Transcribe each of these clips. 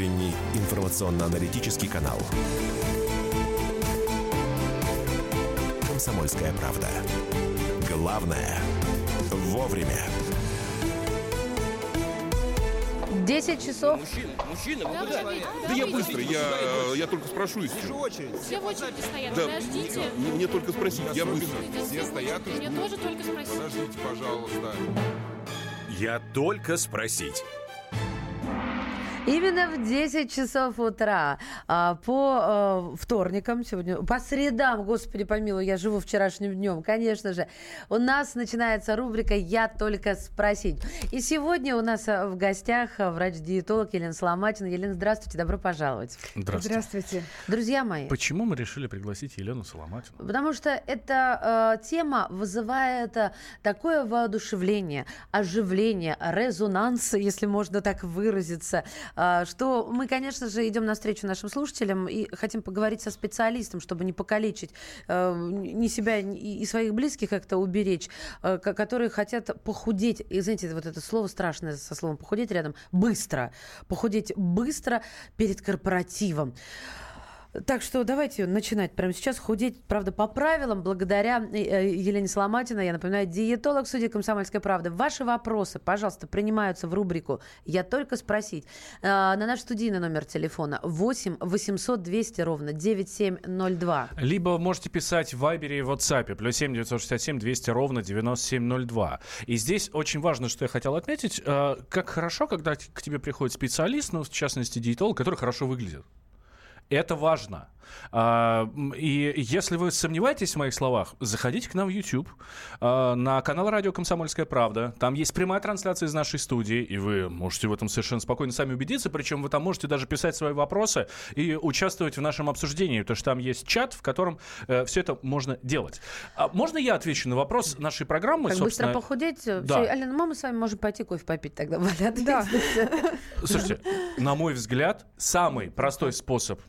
утренний информационно-аналитический канал. «Комсомольская правда». Главное – вовремя. 10 часов. Мужчина, мужчина, вы куда? Да я быстро, я, я только спрошу и Вижу все. очередь. Все в очереди стоят, Да, подождите. мне, мне только спросить, я быстро. Все стоят и Мне ждут. тоже только спросить. Подождите, пожалуйста. Я только спросить. Именно в 10 часов утра а, по э, вторникам сегодня, по средам, господи помилуй, я живу вчерашним днем, конечно же, у нас начинается рубрика «Я только спросить». И сегодня у нас э, в гостях э, врач-диетолог Елена Соломатина. Елена, здравствуйте, добро пожаловать. Здравствуйте. Здравствуйте. Друзья мои, Почему мы решили пригласить Елену Соломатину? Потому что эта э, тема вызывает такое воодушевление, оживление, резонанс, если можно так выразиться, что мы, конечно же, идем навстречу нашим слушателям и хотим поговорить со специалистом, чтобы не покалечить э, ни себя, и своих близких как-то уберечь, ко- которые хотят похудеть. И знаете, вот это слово страшное со словом похудеть рядом. Быстро. Похудеть быстро перед корпоративом. Так что давайте начинать прямо сейчас худеть, правда, по правилам, благодаря э, э, Елене Соломатиной. Я напоминаю, диетолог судьи «Комсомольской правды». Ваши вопросы, пожалуйста, принимаются в рубрику «Я только спросить». Э, На наш студийный номер телефона 8 800 200 ровно 9702. Либо можете писать в Вайбере и WhatsApp, плюс 7 967 200 ровно 9702. И здесь очень важно, что я хотел отметить, э, как хорошо, когда к тебе приходит специалист, ну, в частности, диетолог, который хорошо выглядит. Это важно. А, И если вы сомневаетесь в моих словах, заходите к нам в YouTube, а, на канал радио «Комсомольская правда». Там есть прямая трансляция из нашей студии, и вы можете в этом совершенно спокойно сами убедиться. Причем вы там можете даже писать свои вопросы и участвовать в нашем обсуждении, потому что там есть чат, в котором все это можно делать. А можно я отвечу на вопрос нашей программы? Как собственно? быстро похудеть? Да. Всё, Алена, мы с вами можем пойти кофе попить тогда. Валя, Да. Слушайте, на мой взгляд, самый простой способ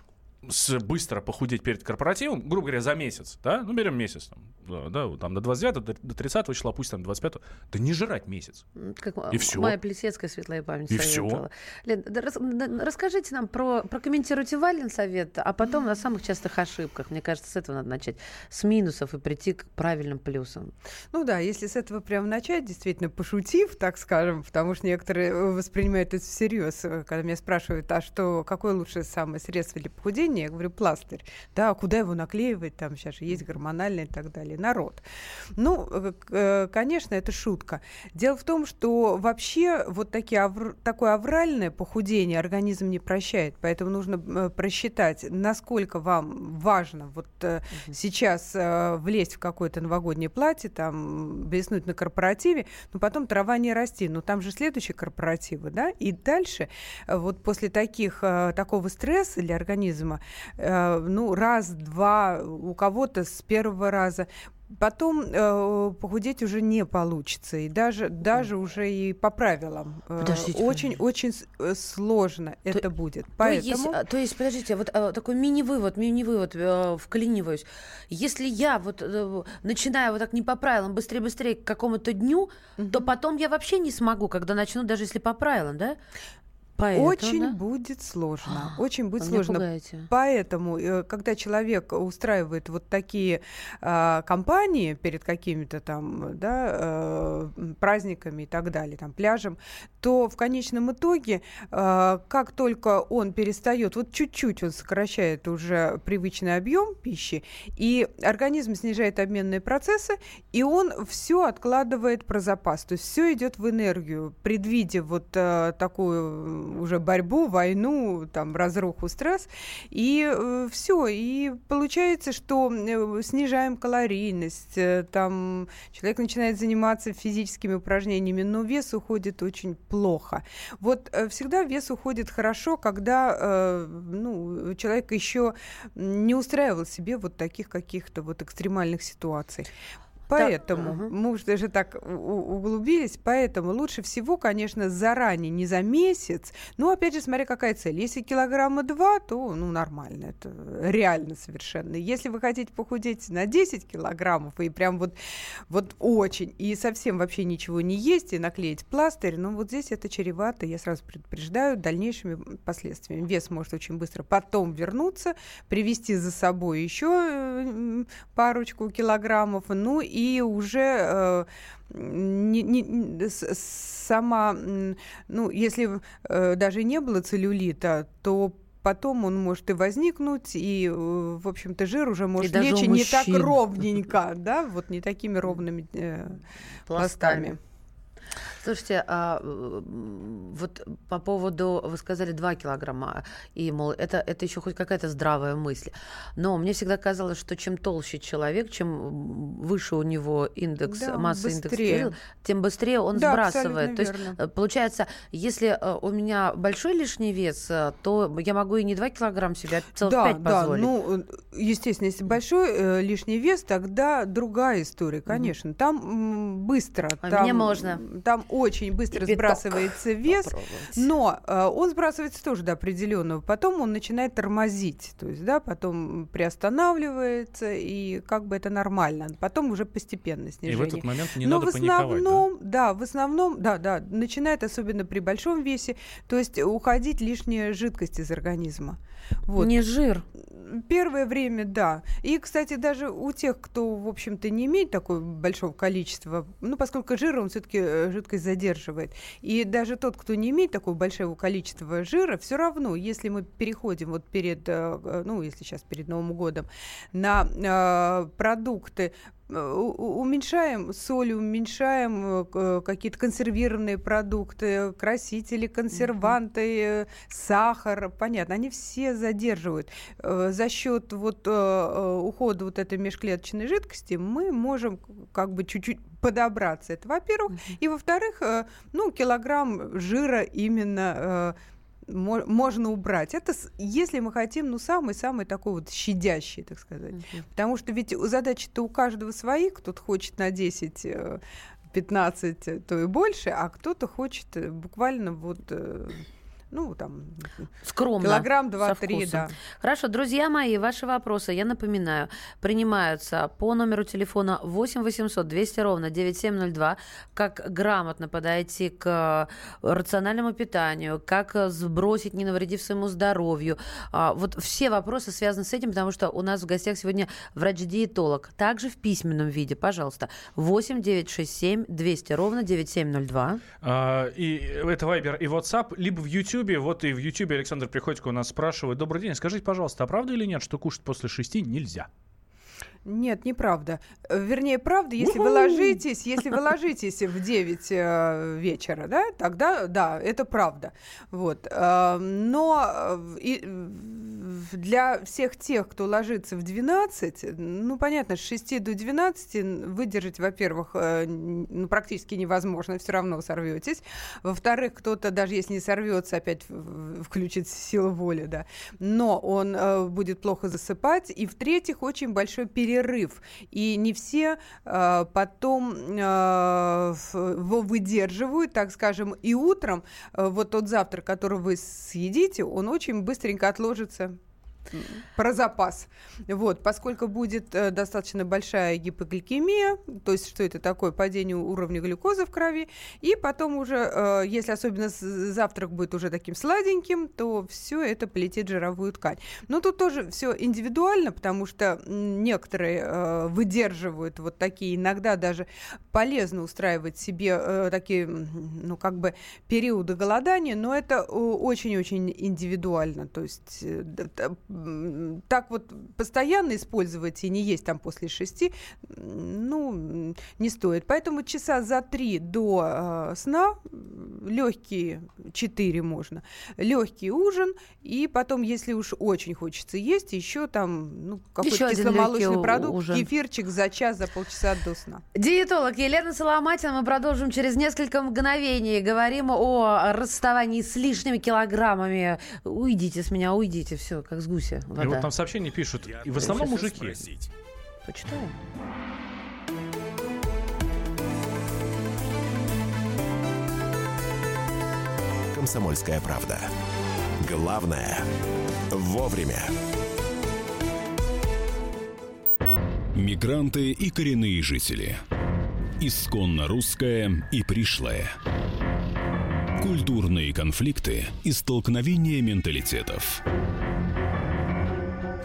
с быстро похудеть перед корпоративом, грубо говоря, за месяц, да, ну, берем месяц, там, да, да, там до 29 до- до 30 числа, пусть там 25 да не жрать месяц. Как И всё. Майя Плесецкая, светлая память, И советовала. Лен, да рас- да, расскажите нам про, прокомментируйте Валин совет, а потом о самых частых ошибках. Мне кажется, с этого надо начать. С минусов и прийти к правильным плюсам. Ну да, если с этого прямо начать, действительно, пошутив, так скажем, потому что некоторые э, воспринимают это всерьез, э, когда меня спрашивают, а что, какое лучшее самое средство для похудения, я говорю, пластырь. Да, куда его наклеивать, там сейчас же есть гормональные и так далее, народ. Ну, э, э, конечно, это шутка. Дело в том, что вообще вот такие авр- такое авральное похудение организм не прощает, поэтому нужно э, просчитать, насколько вам важно вот э, сейчас влезть в какое-то новогоднее платье, там, блеснуть на корпоративе, но потом трава не расти. Но там же следующие корпоративы, да, и дальше вот после таких, такого стресса для организма, э, ну, раз-два, у кого-то с первого раза, Потом э, похудеть уже не получится, и даже, даже уже и по правилам. э, Подождите, очень, очень с- э, сложно это будет. То Поэтому... есть, а, то есть, подождите, вот а, такой мини-вывод, мини-вывод, э, вклиниваюсь. Если я вот э, начинаю вот так не по правилам, быстрее-быстрее к какому-то дню, то потом я вообще не смогу, когда начну, даже если по правилам, да? Поэтому, Очень да? будет сложно. Очень будет сложно. пугаете. Поэтому, э, когда человек устраивает вот такие а, кампании перед какими-то там да, э, праздниками и так далее, там, пляжем, то в конечном итоге, а, как только он перестает, вот чуть-чуть он сокращает уже привычный объем пищи, и организм снижает обменные процессы, и он все откладывает про запас. То есть все идет в энергию, предвидя вот э, такую уже борьбу, войну, там, разруху, стресс. И все. И получается, что э, снижаем калорийность, э, там человек начинает заниматься физическими упражнениями, но вес уходит очень плохо. Вот э, всегда вес уходит хорошо, когда э, ну, человек еще не устраивал себе вот таких каких-то вот экстремальных ситуаций. Поэтому, ага. мы уже даже так углубились, поэтому лучше всего, конечно, заранее, не за месяц. Ну, опять же, смотря какая цель. Если килограмма два, то, ну, нормально, это реально совершенно. Если вы хотите похудеть на 10 килограммов и прям вот, вот очень, и совсем вообще ничего не есть, и наклеить пластырь, ну, вот здесь это чревато, я сразу предупреждаю, дальнейшими последствиями. Вес может очень быстро потом вернуться, привести за собой еще э, парочку килограммов, ну и уже э, не- не- сама, ну, если э, даже не было целлюлита, то потом он может и возникнуть, и, в общем-то, жир уже может у лечь не так ровненько, да, вот не такими ровными э, пластами. Слушайте, а вот по поводу, вы сказали 2 килограмма, и, мол, это, это еще хоть какая-то здравая мысль. Но мне всегда казалось, что чем толще человек, чем выше у него индекс, Да, масса индекс тела, тем быстрее он Да, сбрасывает. То есть, верно. э, получается, если э, у меня большой лишний вес, э, то я могу и не 2 килограмма себе, а целых да, 5 да, позволить. ну, естественно, если большой э, лишний вес, тогда другая история, конечно. Там м, быстро, А там, мне можно. там очень быстро Биток сбрасывается вес, попробовать. но э, он сбрасывается тоже до определенного. Потом он начинает тормозить, то есть, да, потом приостанавливается, и как бы это нормально. Потом уже постепенно И снижение. в этот момент не Но надо в паниковать, да? основном, да? в основном, да, да, начинает особенно при большом весе, то есть уходить лишняя жидкость из организма. Вот. Не жир. Первое время, да. И, кстати, даже у тех, кто, в общем-то, не имеет такого большого количества, ну, поскольку жира он все-таки жидкость задерживает. И даже тот, кто не имеет такого большого количества жира, все равно, если мы переходим вот перед, э, ну, если сейчас перед Новым годом, на э, продукты, э, уменьшаем соль, уменьшаем э, к- какие-то консервированные продукты, красители, консерванты, э, сахар, понятно, они все задерживают. Э, За счет вот э, э, ухода вот этой межклеточной жидкости мы можем как бы чуть-чуть подобраться. Это, во-первых. И, во-вторых, э, ну, килограмм жира именно э, можно убрать. Это если мы хотим, ну, самый-самый такой вот щадящий, так сказать. Потому что ведь задачи-то у каждого свои. Кто-то хочет на 10, э, 15, э, то и больше, а кто-то хочет э, буквально вот, э, ну, там, Скромно. килограмм со 2-3, вкусом. да. Хорошо, друзья мои, ваши вопросы, я напоминаю, принимаются по номеру телефона 8 800 200 ровно 9702. Как грамотно подойти к э, рациональному питанию, как э, сбросить, не навредив своему здоровью. А, Вот все вопросы связаны с этим, потому что у нас в гостях сегодня врач-диетолог. Также в письменном виде, пожалуйста. 8 967 200 ровно 9702. А, и это Viber и WhatsApp, либо в YouTube. Вот и в YouTube Александр Приходько у нас спрашивает. Добрый день, скажите, пожалуйста, а правда или нет, что кушать после шести нельзя? Нет, неправда. Э, Вернее, правда, если вы ложитесь, если вы ложитесь в 9 э, вечера, да, тогда да, это правда. Вот. Э, Но э, для всех тех, кто ложится в 12, ну, понятно, с 6 до 12 выдержать, во-первых, ну, практически невозможно, все равно сорветесь. Во-вторых, кто-то, даже если не сорвется, опять включит силу воли, да, но он будет плохо засыпать. И в-третьих, очень большой перерыв. И не все э, потом э, его выдерживают, так скажем, и утром э, вот тот завтрак, который вы съедите, он очень быстренько отложится про запас. Вот, поскольку будет э, достаточно большая гипогликемия, то есть что это такое, падение уровня глюкозы в крови, и потом уже, э, если особенно завтрак будет уже таким сладеньким, то все это полетит в жировую ткань. Но тут тоже все индивидуально, потому что некоторые э, выдерживают вот такие, иногда даже полезно устраивать себе э, такие, ну как бы периоды голодания, но это э, очень-очень индивидуально, то есть э, так вот постоянно использовать и не есть там после шести, ну, не стоит. Поэтому часа за три до э, сна легкие, четыре можно, легкий ужин, и потом, если уж очень хочется есть, еще там ну, какой-то кисломолочный продукт, ужин. кефирчик за час, за полчаса до сна. Диетолог Елена Соломатина. Мы продолжим через несколько мгновений. Говорим о расставании с лишними килограммами. Уйдите с меня, уйдите. Все, как Иисусе. Вода. И вот там сообщения пишут, и в основном мужики. Спросить. Почитаем. «Комсомольская правда». Главное – вовремя. Мигранты и коренные жители. Исконно русская и пришлая. Культурные конфликты и столкновения менталитетов –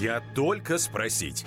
Я только спросить.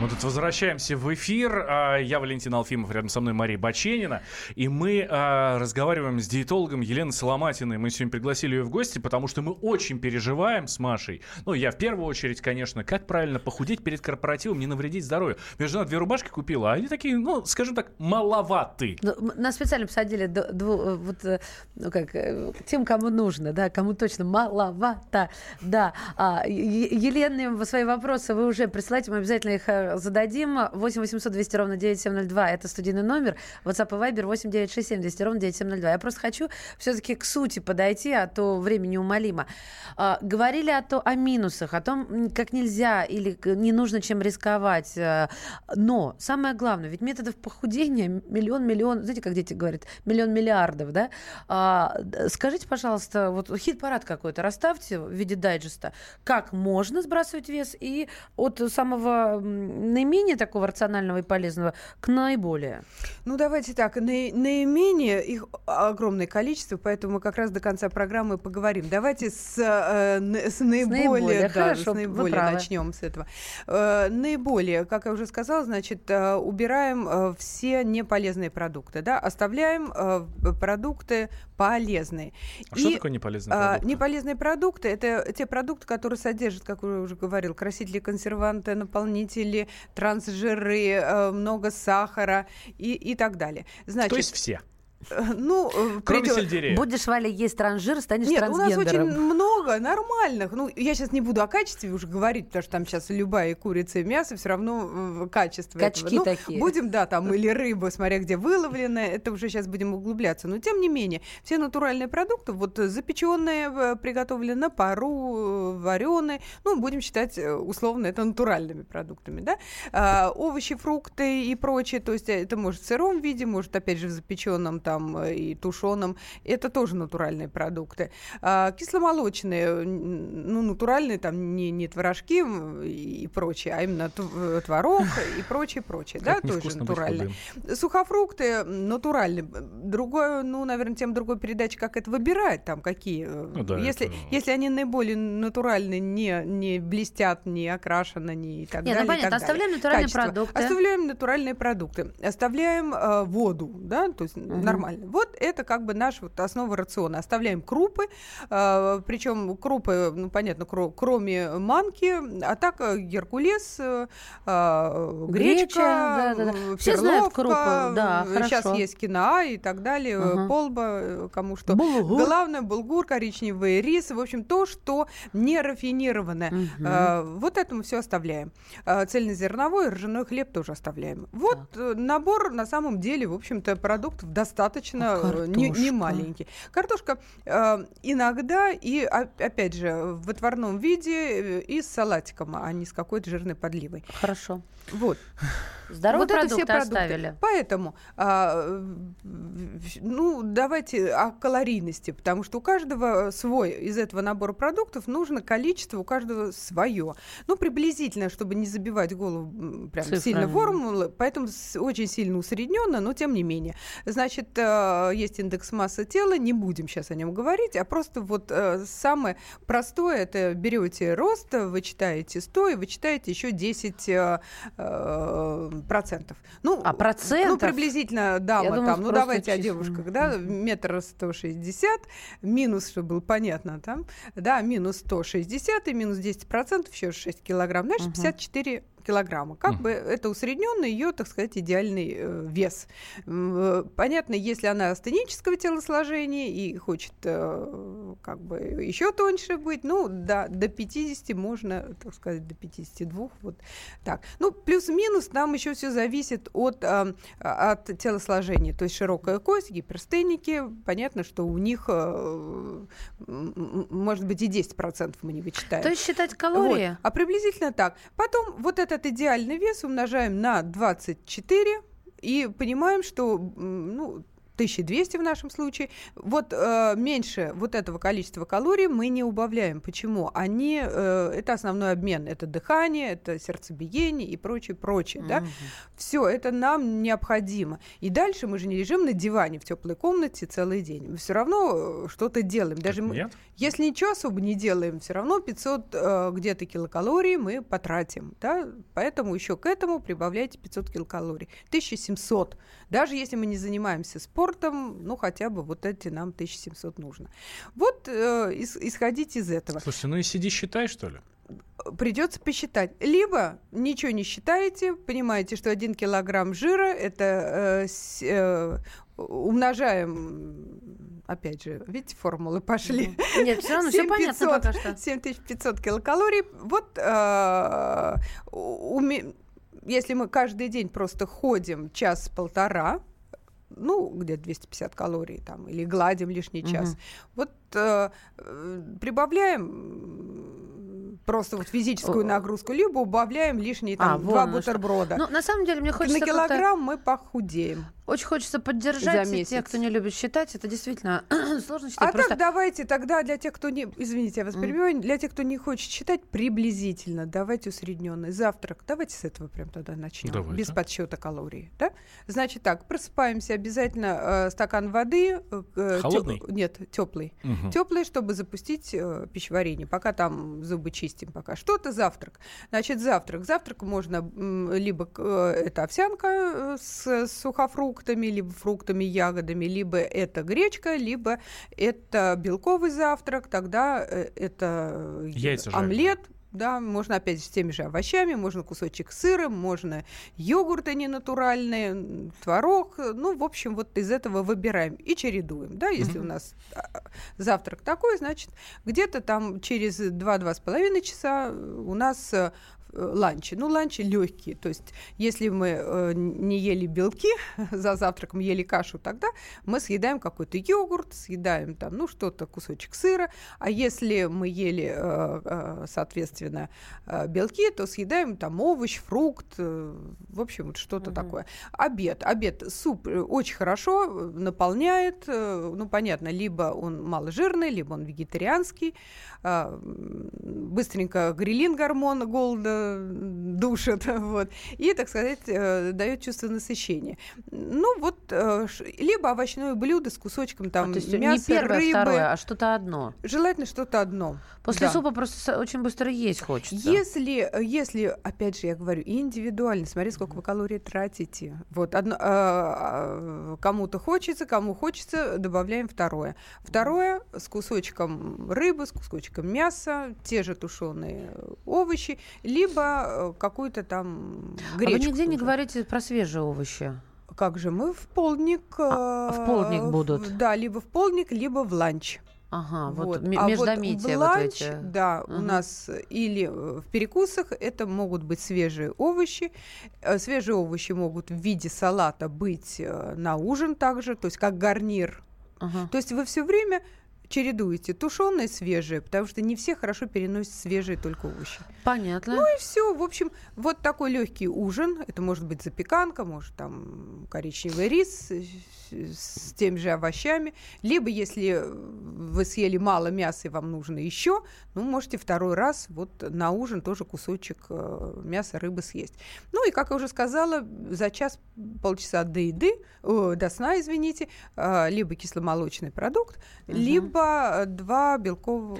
Мы тут возвращаемся в эфир. А, Я Валентин Алфимов, рядом со мной Мария Баченина. И мы а, разговариваем с диетологом Еленой Соломатиной. Мы сегодня пригласили ее в гости, потому что мы очень переживаем с Машей. Ну, я в первую очередь, конечно, как правильно похудеть перед корпоративом, не навредить здоровью. Мне жена две рубашки купила, а они такие, ну, скажем так, маловаты. Ну, Нас специально посадили дву- э, вот, э, ну, как, э, тем, кому нужно, да, кому точно маловато, да. А, Елене свои вопросы вы уже присылайте, мы обязательно их зададим. 8 800 200 ровно 9702, это студийный номер. WhatsApp и Viber 8 967 200 ровно 9702. Я просто хочу все-таки к сути подойти, а то время неумолимо. А, Говорили о, то, о минусах, о том, как нельзя или не нужно чем рисковать. э, Но самое главное, ведь методов похудения миллион, миллион, знаете, как дети говорят, миллион миллиардов, да? А, скажите, пожалуйста, вот хит-парад какой-то расставьте в виде дайджеста, как можно сбрасывать вес и от самого наименее такого рационального и полезного к наиболее. Ну, давайте так, наи- наименее их огромное количество, поэтому мы как раз до конца программы поговорим. Давайте с, э, с наиболее, наиболее, да, хорошо, с наиболее начнем с этого. Э, наиболее, как я уже сказала, значит, э, убираем э, все неполезные продукты, да, оставляем э, продукты полезные. А что такое неполезный а, продукт? Неполезные продукты это те продукты, которые содержат, как я уже говорил, красители, консерванты, наполнители, трансжиры, э, много сахара и, и так далее. Значит, То есть все. Э, ну, э, Кроме предел- сельдерея. Будешь, Валя, есть транжир, станешь Нет, у нас очень трансгендером. много нормальных. Ну, я сейчас не буду о качестве уже говорить, потому что там сейчас любая и курица, и мясо все равно э, качество. Качки этого. Ну, такие. Будем, да, там, или рыба, смотря где выловленная, это уже сейчас будем углубляться. Но, тем не менее, все натуральные продукты, вот запеченные, приготовленные на пару, вареные, ну, будем считать условно это натуральными продуктами, да. А, овощи, фрукты и прочее, то есть это может в сыром виде, может, опять же, в запеченном там э, и тушеном, это тоже натуральные продукты. А, кисломолочные, н- ну, натуральные, там не, не творожки и прочее, а именно э, творог и прочее, прочее, да, тоже натуральные. Сухофрукты натуральные. Другое, ну, наверное, тем другой передачи, как это выбирать, там какие. э, Ну да, если, это- если они наиболее натуральные, не, не блестят, не окрашены, не и так Нет, ну далее. и понятно, так далее. оставляем натуральные Качество. продукты. Оставляем натуральные продукты. Оставляем э, воду, да, то есть нормально. Вот это как бы наш вот основа рациона. Оставляем крупы, э, причем крупы, ну, понятно, кро- кроме манки, а так э, геркулес, э, э, Греча, гречка, да-да-да. э, Все знают крупы, да, э, Сейчас хорошо. есть киноа и так далее, Ага. полба, э, кому что. Булгур. Главное, булгур, коричневый рис, в общем, то, что не рафинированное. Э, Вот это мы все оставляем. Э, Цельнозерновой, ржаной хлеб тоже оставляем. Вот э, набор, на самом деле, в общем-то, продуктов достаточно А э, не, не маленький. Картошка э, иногда и, о- опять же, в отварном виде э, и с салатиком, а не с какой-то жирной подливой. Хорошо. Вот. Здоровые Вот это продукты все продукты. оставили. Поэтому, а, ну, давайте о калорийности, потому что у каждого свой из этого набора продуктов нужно количество, у каждого свое. Ну, приблизительно, чтобы не забивать голову прям Цифрами. сильно формулы, поэтому очень сильно усредненно, но тем не менее. Значит, э, есть индекс массы тела, не будем сейчас о нем говорить, а просто вот э, самое простое, это берете рост, вычитаете 100 и вычитаете еще 10 э, э, процентов. Ну, А, процентов? Ну, приблизительно дама Я думала, там, ну, давайте о числа. девушках, да, метр сто шестьдесят, минус, чтобы было понятно, там, да, минус 160 и минус 10 процентов, еще 6 килограмм, значит, Мгм. 54 килограмма. Как Мгм. бы это усредненный ее, так сказать, идеальный э, вес. Э, Понятно, если она астенического телосложения и хочет э, как бы еще тоньше быть, ну, да, до 50 можно, так сказать, до 52, вот так. Ну, плюс-минус там еще все зависит от, а, от телосложения. То есть широкая кость, гиперстеники, понятно, что у них, э, может быть, и 10% мы не вычитаем. То есть считать Вот. калории? А приблизительно так. Потом вот этот идеальный вес умножаем на 24 и понимаем, что ну, 1200 в нашем случае. Вот э, меньше вот этого количества калорий мы не убавляем. Почему? Они, э, это основной обмен. Это дыхание, это сердцебиение и прочее, прочее. Да? Мгм. Все, это нам необходимо. И дальше мы же не лежим на диване в теплой комнате целый день. Мы все равно э, что-то делаем. Даже мы- Нет? если ничего особо не делаем, все равно 500 э, где-то килокалорий мы потратим. Да? Поэтому еще к этому прибавляйте 500 килокалорий. 1700. Даже если мы не занимаемся спортом, ну хотя бы вот эти нам 1700 нужно. Вот э, ис- исходить из этого. Слушайте, ну и сиди считай, что ли? Придется посчитать. Либо ничего не считаете, понимаете, что 1 килограмм жира это э, с- э, умножаем, опять же, видите, формулы пошли. Нет, все равно все 7500. понятно пока что. 7500 килокалорий. Вот э, уме- если мы каждый день просто ходим час-полтора, ну, где-то 250 калорий там, или гладим лишний час, Мгм. вот э, прибавляем просто вот физическую нагрузку, либо убавляем лишние А, там два вон оно что. бутерброда. Ну, на самом деле, мне хочется На килограмм мы похудеем. Очень хочется поддержать За тех, месяц. кто не любит считать. Это действительно сложно считать. А Просто так давайте тогда для тех, кто не... Извините, я вас перебиваю. Для тех, кто не хочет считать, приблизительно давайте усредненный завтрак. Давайте с этого прям тогда начнем. Давайте. Без подсчета калорий. Да? Значит так, просыпаемся обязательно э, стакан воды. э, э, тё- Холодный? Нет, теплый. Мгм. Теплый, чтобы запустить э, пищеварение. Пока там зубы чистим, пока что-то завтрак. Значит, завтрак. Завтрак можно м, либо э, это овсянка э, с, с сухофруктами, либо фруктами, ягодами, либо это гречка, либо это белковый завтрак. Тогда э, это э, Яйца жареные. омлет. Да, можно опять с теми же овощами, можно кусочек сыра, можно йогурты ненатуральные, творог. Ну, в общем, вот из этого выбираем и чередуем. Да, если у нас а, завтрак такой, значит, где-то там через 2-2,5 часа у нас э, ланчи. Ну, ланчи легкие. То есть, если мы э, не ели белки за завтраком, ели кашу, тогда мы съедаем какой-то йогурт, съедаем там, ну, что-то, кусочек сыра. А если мы ели, э, э, соответственно, э, белки, то съедаем там овощ, фрукт, э, в общем, вот что-то такое. Обед. Обед. Суп э, очень хорошо э, наполняет. э, Ну, понятно, либо он маложирный, либо он вегетарианский. Быстренько грилин гормон голода душит. Вот. И, так сказать, э, дает чувство насыщения. Ну, вот, э, либо овощное блюдо с кусочком а, там то есть мяса, не первое, рыбы. второе, а что-то одно. Желательно что-то одно. После Да. супа просто очень быстро есть хочется. Если, если, опять же, я говорю, индивидуально, смотри, сколько вы калорий тратите. Вот одно, а, а, кому-то хочется, кому хочется, добавляем второе. Второе с кусочком рыбы, с кусочком мяса, те же тушеные овощи, либо э, какую-то там А вы гречку. нигде не тоже. говорите про свежие овощи. Как же мы в полдник? А, в э, полдник в- будут? Да, либо в полдник, либо в ланч. Ага, вот, Вот. А вот междометия в вот ланч, эти. да, у Мгм. нас или в перекусах это могут быть свежие овощи. Э, Свежие овощи могут в виде салата быть на ужин также, то есть как гарнир. Ага. То есть вы все время чередуете тушеные, свежие, потому что не все хорошо переносят свежие только овощи. Понятно. Ну и все. В общем, вот такой легкий ужин. Это может быть запеканка, может там коричневый рис с, теми же овощами. Либо, если вы съели мало мяса и вам нужно еще, ну, можете второй раз вот на ужин тоже кусочек э, мяса, рыбы съесть. Ну и, как я уже сказала, за час полчаса до еды, э, до сна, извините, э, либо кисломолочный продукт, Мгм. либо э, два белков,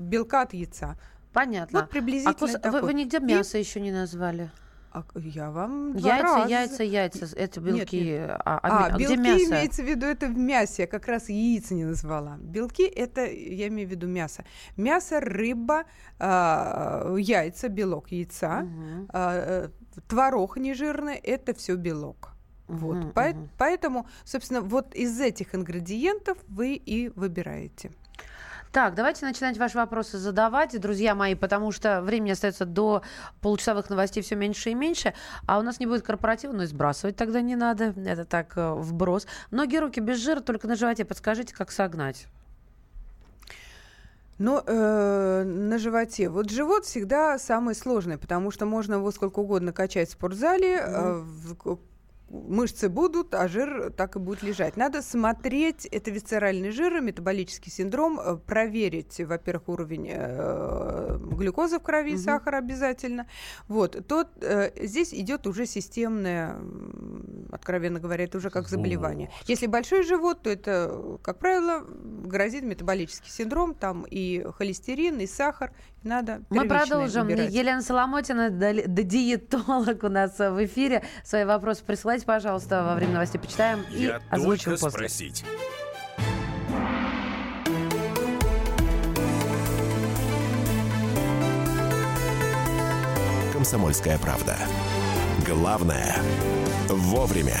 белка от яйца. Понятно. Вот приблизительно А кус- вы, такой. вы нигде И- мясо еще не назвали? А я вам два Яйца, раза- яйца, яйца. Это Нет, белки. нет. А, А, а ме- а белки где мясо? имеется в виду это в мясе. Я как раз яиц не назвала. Белки это, я имею в виду мясо. Мясо, рыба, а, яйца, белок яйца, а, э, творог нежирный это все белок. Вот. Поэт- мгм. Поэтому, собственно, вот из этих ингредиентов вы и выбираете. Так, давайте начинать ваши вопросы задавать, друзья мои, потому что времени остается до получасовых новостей все меньше и меньше, а у нас не будет корпоратива, но и сбрасывать тогда не надо, это так э, вброс. Ноги, руки без жира, только на животе, подскажите, как согнать. Но э, на животе. Вот живот всегда самый сложный, потому что можно его сколько угодно качать в спортзале, э, в- к- мышцы будут, а жир так и будет лежать. Надо смотреть, это висцеральный жир, метаболический синдром, э, проверить, во-первых, уровень э, глюкозы в крови, сахар обязательно. Вот, тот, э, здесь идет уже системное, откровенно говоря, это уже как заболевание. Если большой живот, то это, как правило, грозит метаболический синдром, там и холестерин, и сахар. Надо Мы продолжим. убирать. Елена Соломотина, диетолог у нас э, в эфире. Свои вопросы присылайте, пожалуйста, во время новостей почитаем и Я озвучим только после. спросить. Комсомольская правда. Главное – вовремя.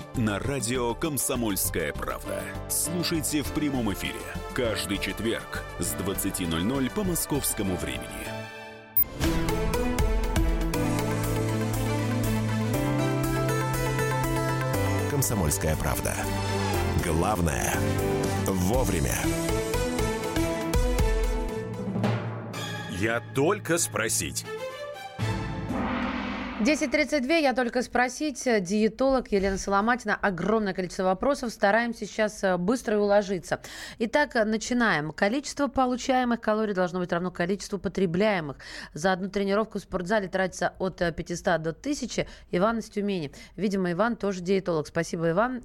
на радио «Комсомольская правда». Слушайте в прямом эфире каждый четверг с 20.00 по московскому времени. Комсомольская правда. Главное – вовремя. Я только спросить. 10.32, я только спросить. э, Диетолог Елена Соломатина. Огромное количество вопросов. Стараемся сейчас э, быстро уложиться. Итак, э, начинаем. Количество получаемых калорий должно быть равно количеству потребляемых. За одну тренировку в спортзале тратится от э, 500 до 1000. Иван из Тюмени. Видимо, Иван тоже диетолог. Спасибо, Иван,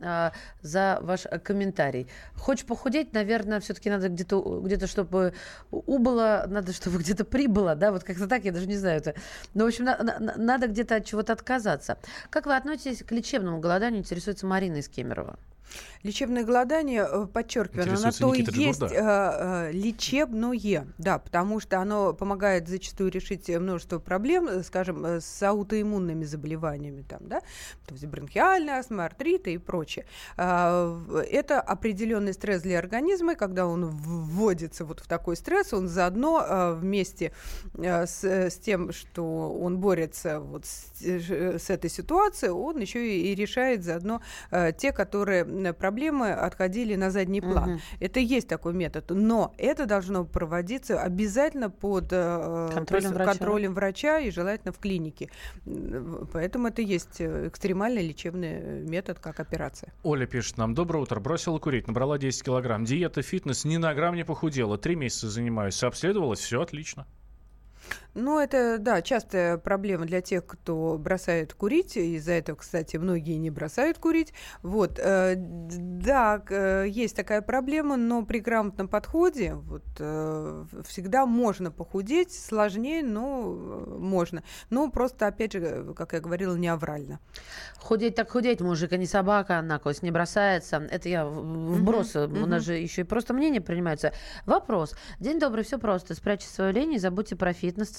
за ваш комментарий. Хочешь похудеть, наверное, все-таки надо где-то, где-то чтобы убыло, надо, чтобы где-то прибыло, да, вот как-то так, я даже не знаю это. Но, в общем, на- на- надо где-то от чего-то отказаться. Как вы относитесь к лечебному голоданию, интересуется Марина из Кемерово. Лечебное голодание, э, подчеркиваю, оно то и есть э, э, лечебное, да, потому что оно помогает зачастую решить множество проблем, э, скажем, э, с аутоиммунными заболеваниями, там, да, то есть бронхиальная астма, артриты и прочее. А, Это определенный стресс для организма, и когда он вводится вот в такой стресс, он заодно э, вместе э, с, э, с тем, что он борется вот с, э, с этой ситуацией, он еще и, решает заодно э, те, которые проблемы отходили на задний план. Мгм. Это есть такой метод, но это должно проводиться обязательно под э, Контролем прис- врача. контролем врача и желательно в клинике. Поэтому это есть э, экстремальный лечебный э, метод, как операция. Оля пишет нам. Доброе утро. Бросила курить, набрала 10 килограмм. Диета, фитнес, ни на грамм не похудела. Три месяца занимаюсь. Обследовалась, все отлично. Ну, это, да, частая проблема для тех, кто бросает курить. Из-за этого, кстати, многие не бросают курить. Вот, э, да, э, есть такая проблема, но при грамотном подходе вот, э, всегда можно похудеть. Сложнее, но можно. Но просто, опять же, как я говорила, не аврально. Худеть так худеть, мужик, а не собака, на кость не бросается. Это я вброс, э, у нас же еще и просто мнения принимаются. Вопрос. День добрый, все просто. Спрячьте свою лень и забудьте про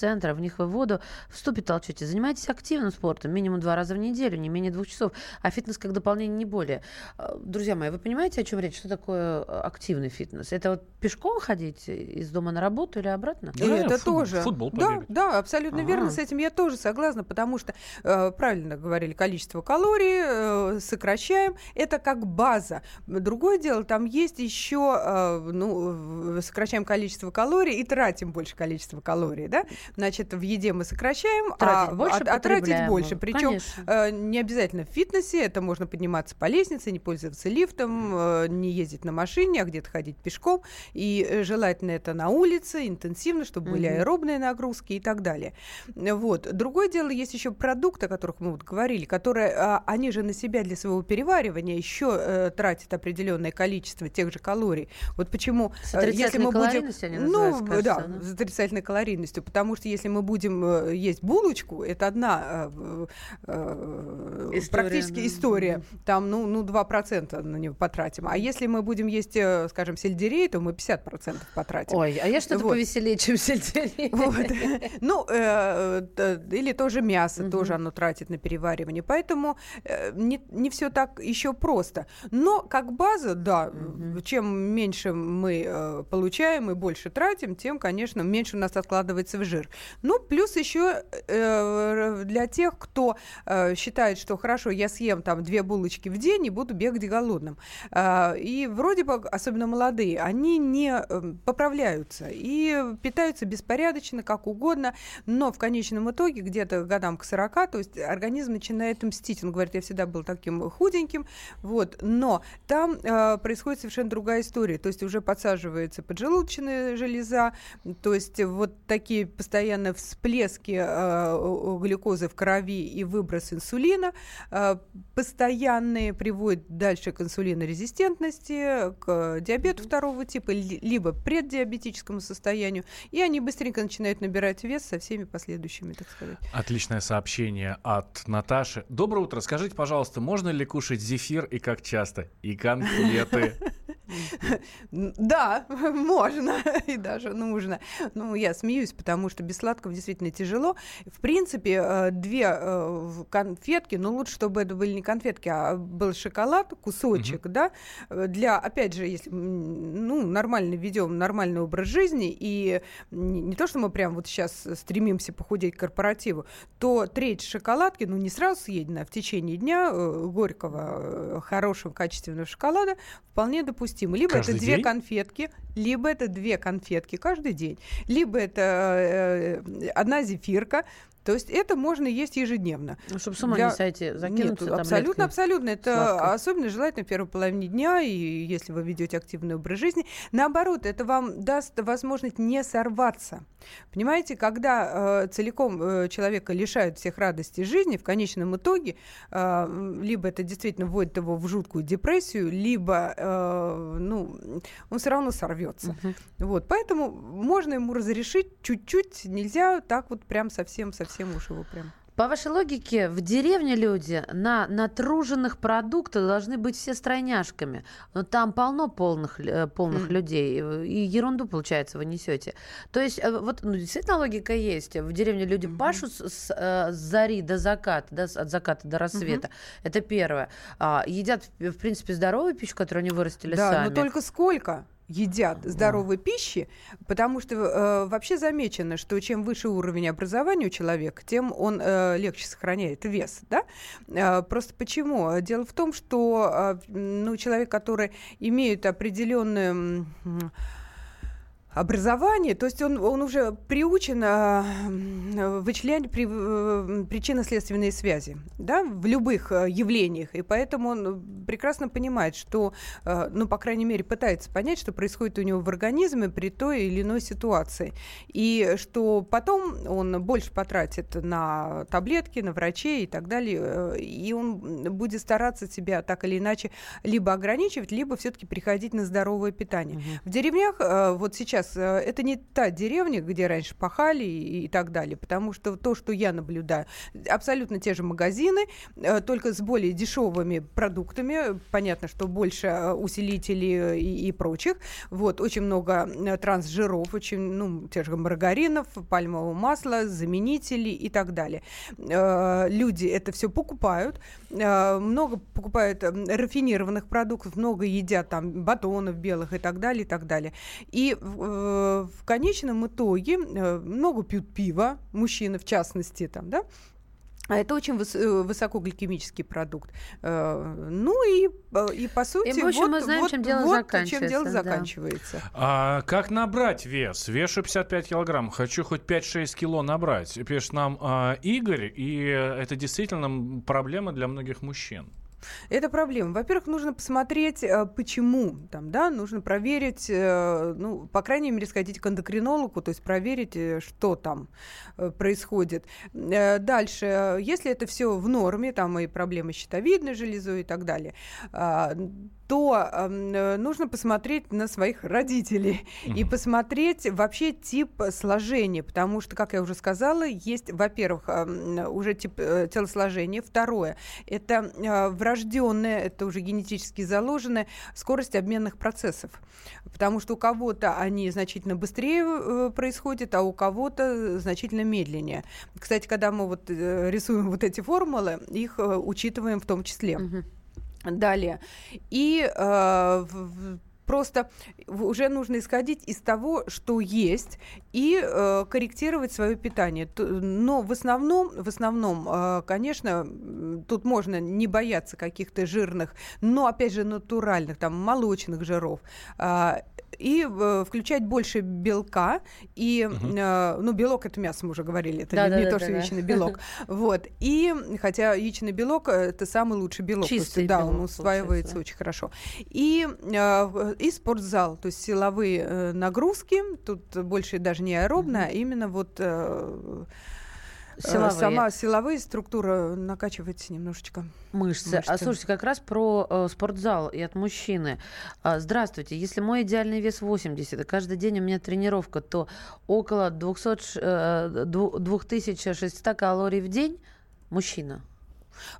фитнес-центры. В них вы в воду в ступе толчете. Занимайтесь активным спортом, минимум два раза в неделю, не менее двух часов. А фитнес как дополнение не более. Э, Друзья мои, вы понимаете, о чем речь? Что такое э, активный фитнес? Это вот пешком ходить из дома на работу или обратно? Да, это футбол- тоже. футбол да, побегать. да, абсолютно Ага. верно. С этим я тоже согласна, потому что э, правильно говорили, количество калорий э, сокращаем. Это как база. Другое дело, там есть еще, э, ну, сокращаем количество калорий и тратим больше количества калорий, да. Значит, в еде мы сокращаем, Тратить а, больше, а- а тратить больше. Причем Конечно. э, не обязательно в фитнесе, это можно подниматься по лестнице, не пользоваться лифтом, э, не ездить на машине, а где-то ходить пешком. И э, желательно это на улице, интенсивно, чтобы были аэробные нагрузки и так далее. Вот. Другое дело, есть еще продукты, о которых мы вот говорили, которые, а, они же на себя для своего переваривания еще э, тратят определенное количество тех же калорий. Вот почему, э, если мы будем... Ну, кажется, да, да? с отрицательной калорийностью, потому что если мы будем э, есть булочку, это одна э, э, История, практически да. история, там, ну, ну, 2% на него потратим. А если мы будем есть, скажем, сельдерей, то мы 50% потратим. Ой, а я что-то Вот. повеселее, чем сельдерей. Вот. Ну, или тоже мясо, тоже оно тратит на переваривание. Поэтому не, не все так еще просто. Но как база, да, чем меньше мы получаем и больше тратим, тем, конечно, меньше у нас откладывается в жир. Ну, плюс еще э, для тех, кто э, считает, что хорошо, я съем там две булочки в день и буду бегать голодным. А, И вроде бы, особенно молодые, они не э, поправляются и питаются беспорядочно, как угодно, но в конечном итоге, где-то годам к 40, то есть организм начинает мстить. Он говорит, я всегда был таким худеньким, вот, но там э, происходит совершенно другая история, то есть уже подсаживается поджелудочная железа, то есть вот такие постоянные всплески э, у- у глюкозы в крови и выброс инсулина э, постоянные приводят дальше к инсулинорезистентности, к диабету второго типа, ли- либо преддиабетическому состоянию, и они быстренько начинают набирать вес со всеми последующими, так сказать. Отличное сообщение от Наташи. Доброе утро. Скажите, пожалуйста, можно ли кушать зефир и как часто? И конфеты. Да, можно и даже нужно. Ну, я смеюсь, потому что без сладкого действительно тяжело. В принципе, э, две э, конфетки, ну, лучше, чтобы это были не конфетки, а был шоколад, кусочек, да, э, для, опять же, если, ну, нормально ведем нормальный образ жизни, и не, то, что мы прям вот сейчас стремимся похудеть к корпоративу, то треть шоколадки, ну, не сразу съедена, а в течение дня горького, хорошего, качественного шоколада вполне допустимо. Либо Каждый это две день? конфетки, либо это две конфетки каждый день, либо это э, одна зефирка. То есть это можно есть ежедневно. Ну, чтобы с ума Для- не сойти, закинуться Нет, абсолютно, абсолютно. Это сладкой. особенно желательно в первой половине дня, и если вы ведете активный образ жизни. Наоборот, это вам даст возможность не сорваться. Понимаете, когда э, целиком э, человека лишают всех радостей жизни, в конечном итоге э, либо это действительно вводит его в жуткую депрессию, либо э, ну, он все равно сорвется. Мгм. Вот, поэтому можно ему разрешить чуть-чуть, нельзя так вот прям совсем-совсем уж его прям. По вашей логике, в деревне люди на натруженных продуктах должны быть все стройняшками. Но там полно полных, э, полных Мгм. людей. И ерунду, получается, вы несете. То есть, э, вот ну, действительно логика есть. В деревне люди Мгм. пашут с, с, э, с зари до заката, да, от заката до рассвета. Это первое. А, едят, в принципе, здоровую пищу, которую они вырастили Да, сами. но только сколько едят здоровой пищи, потому что э, вообще замечено, что чем выше уровень образования у человека, тем он э, легче сохраняет вес, да? Э, просто почему? Дело в том, что э, ну, человек, который имеет определенную м, образование, то есть он, он уже приучен а, м, вычислять при, э, причинно-следственные связи да, в любых э, явлениях, и поэтому он прекрасно понимает, что, э, ну, по крайней мере, пытается понять, что происходит у него в организме при той или иной ситуации, и что потом он больше потратит на таблетки, на врачей и так далее, и он будет стараться себя так или иначе либо ограничивать, либо все-таки переходить на здоровое питание. В деревнях вот сейчас э, это не та деревня, где раньше пахали и, и так далее, потому что то, что я наблюдаю, абсолютно те же магазины, э, только с более дешевыми продуктами. Понятно, что больше э, усилителей и, и прочих. Вот очень много трансжиров, очень ну те же маргаринов, пальмового масла, заменителей и так далее. Люди это все покупают, много покупают э, рафинированных продуктов, много едят там батонов белых и так далее, и так далее. И э, в конечном итоге э, много пьют пива, мужчины в частности, там, да, А это очень выс- э, высокогликемический продукт. Э, Ну и, э, и по сути, в общем, вот, мы знаем, вот- чем дело вот чем дело заканчивается, да. заканчивается. А как набрать вес? Вешу 55 килограмм. Хочу хоть 5-6 кило набрать. Пишет нам а, Игорь, и это действительно проблема для многих мужчин. Это проблема. Во-первых, нужно посмотреть, э, почему там, да, нужно проверить, э, ну, по крайней мере, сходить к эндокринологу, то есть проверить, э, что там происходит. Дальше, если это все в норме, там и проблемы с щитовидной железой и так далее, а, то эм, э, нужно посмотреть на своих родителей и посмотреть вообще тип сложения, потому что, как я уже сказала, есть, во-первых, эм, уже тип э, телосложения, второе, это э, врожденная, это уже генетически заложенная скорость обменных процессов, потому что у кого-то они значительно быстрее э, происходят, а у кого-то значительно медленнее. Кстати, когда мы вот э, рисуем вот эти формулы, их э, учитываем в том числе. Далее. И э, просто уже нужно исходить из того, что есть, и э, корректировать свое питание. Но в основном, в основном, э, конечно, тут можно не бояться каких-то жирных, но опять же натуральных, там молочных жиров. А, и э, включать больше белка. И э, ну белок это мясо мы уже говорили это не, не Да-да-да-да-да. то что яичный белок. Вот. И хотя яичный белок это самый лучший белок то есть, Чистый да он усваивается получается, очень хорошо. И э, и спортзал то есть силовые э, нагрузки. Тут больше даже не аэробно а именно вот э, Силовые. сама силовые структура накачивается немножечко Мышцы. А Мышцы. слушайте, как раз про э, спортзал и от мужчины. А, здравствуйте. Если мой идеальный вес 80, и каждый день у меня тренировка, то около 200, ш- э, дву- 2600 калорий в день мужчина.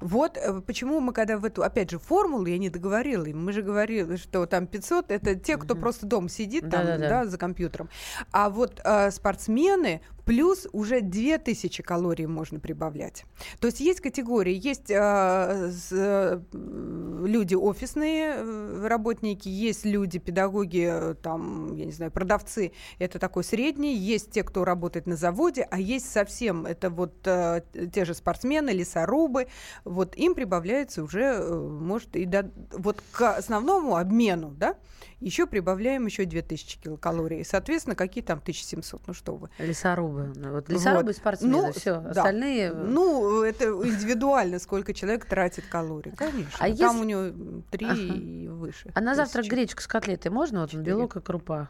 Вот э, почему мы когда в эту, опять же, формулу, я не договорила, мы же говорили, что там 500 это те, кто просто дома сидит там, да, за компьютером. А вот э, спортсмены плюс уже 2000 калорий можно прибавлять. То есть есть категории, есть э, с- э, люди офисные э, работники, есть люди, педагоги, э, там, я не знаю, продавцы, это такой средний, есть те, кто работает на заводе, а есть совсем, это вот э, те же спортсмены, лесорубы, вот им прибавляется уже, э, может, и до, вот к основному обмену, да, еще прибавляем еще 2000 килокалорий. Соответственно, какие там 1700, ну что вы. Лесорубы. Ну, Вот лесорубы Вот. спортсмены. Ну, все. да. Остальные. э, Ну, это индивидуально, сколько человек тратит калорий. Конечно. А Там если- у него 3 Ага. и выше. А на завтрак гречка с котлетой можно? Вот Четыре. белок и крупа.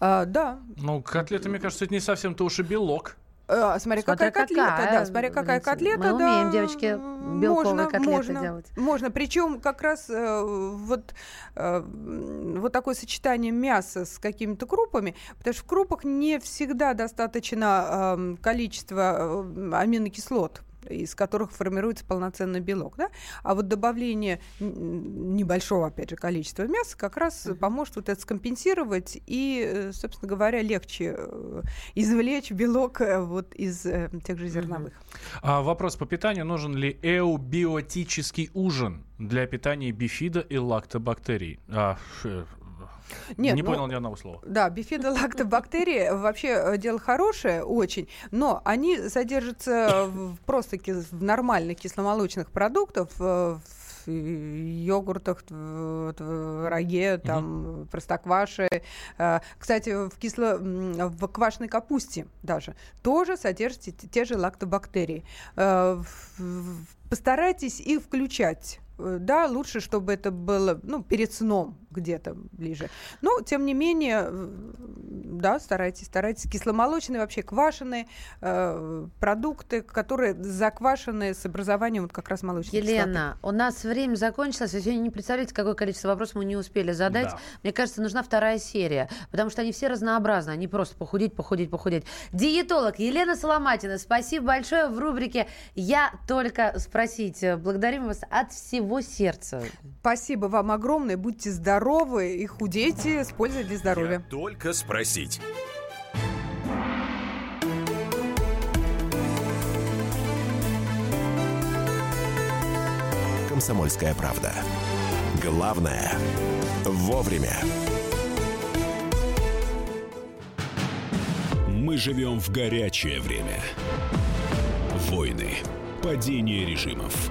А, да. Ну, котлеты, мне кажется, это не совсем-то уж и белок. А, смотря, Смотря какая котлета, какая, да, смотря какая Валентина. котлета, Мы да. умеем, девочки, белковые можно, котлеты можно, делать. Можно, причем как раз э, вот, э, вот такое сочетание мяса с какими-то крупами, потому что в крупах не всегда достаточно эм, количества э, аминокислот из которых формируется полноценный белок, да? А вот добавление небольшого, опять же, количества мяса как раз поможет вот это скомпенсировать и, э, собственно говоря, легче э, извлечь белок э, вот из тех же зерновых. А вопрос по питанию. Нужен ли эубиотический ужин для питания бифида и лактобактерий? А, Нет, не ну, понял ни одного слова. Да, бифидолактобактерии вообще э, дело хорошее очень, но они содержатся в, просто в нормальных кисломолочных продуктах, в, йогуртах, в, роге, там, простокваше. Э, Кстати, в, кисло, в квашеной капусте даже тоже содержатся те- же лактобактерии. Э, Постарайтесь их включать. Да, лучше, чтобы это было ну, перед сном где-то ближе. Но, тем не менее, да, старайтесь, старайтесь. Кисломолочные, вообще квашеные э, продукты, которые заквашены с образованием вот как раз молочной кислоты. Елена, у нас время закончилось. Вы сегодня не представляете, какое количество вопросов мы не успели задать. Да. Мне кажется, нужна вторая серия, потому что они все разнообразны. Они просто похудеть, похудеть, похудеть. Диетолог Елена Соломатина, спасибо большое в рубрике «Я только спросить». Благодарим вас от всего сердца. Спасибо вам огромное. Будьте здоровы и худейте с пользой для здоровья. Только спросить. Комсомольская правда. Главное – вовремя. Мы живем в горячее время. Войны, падение режимов,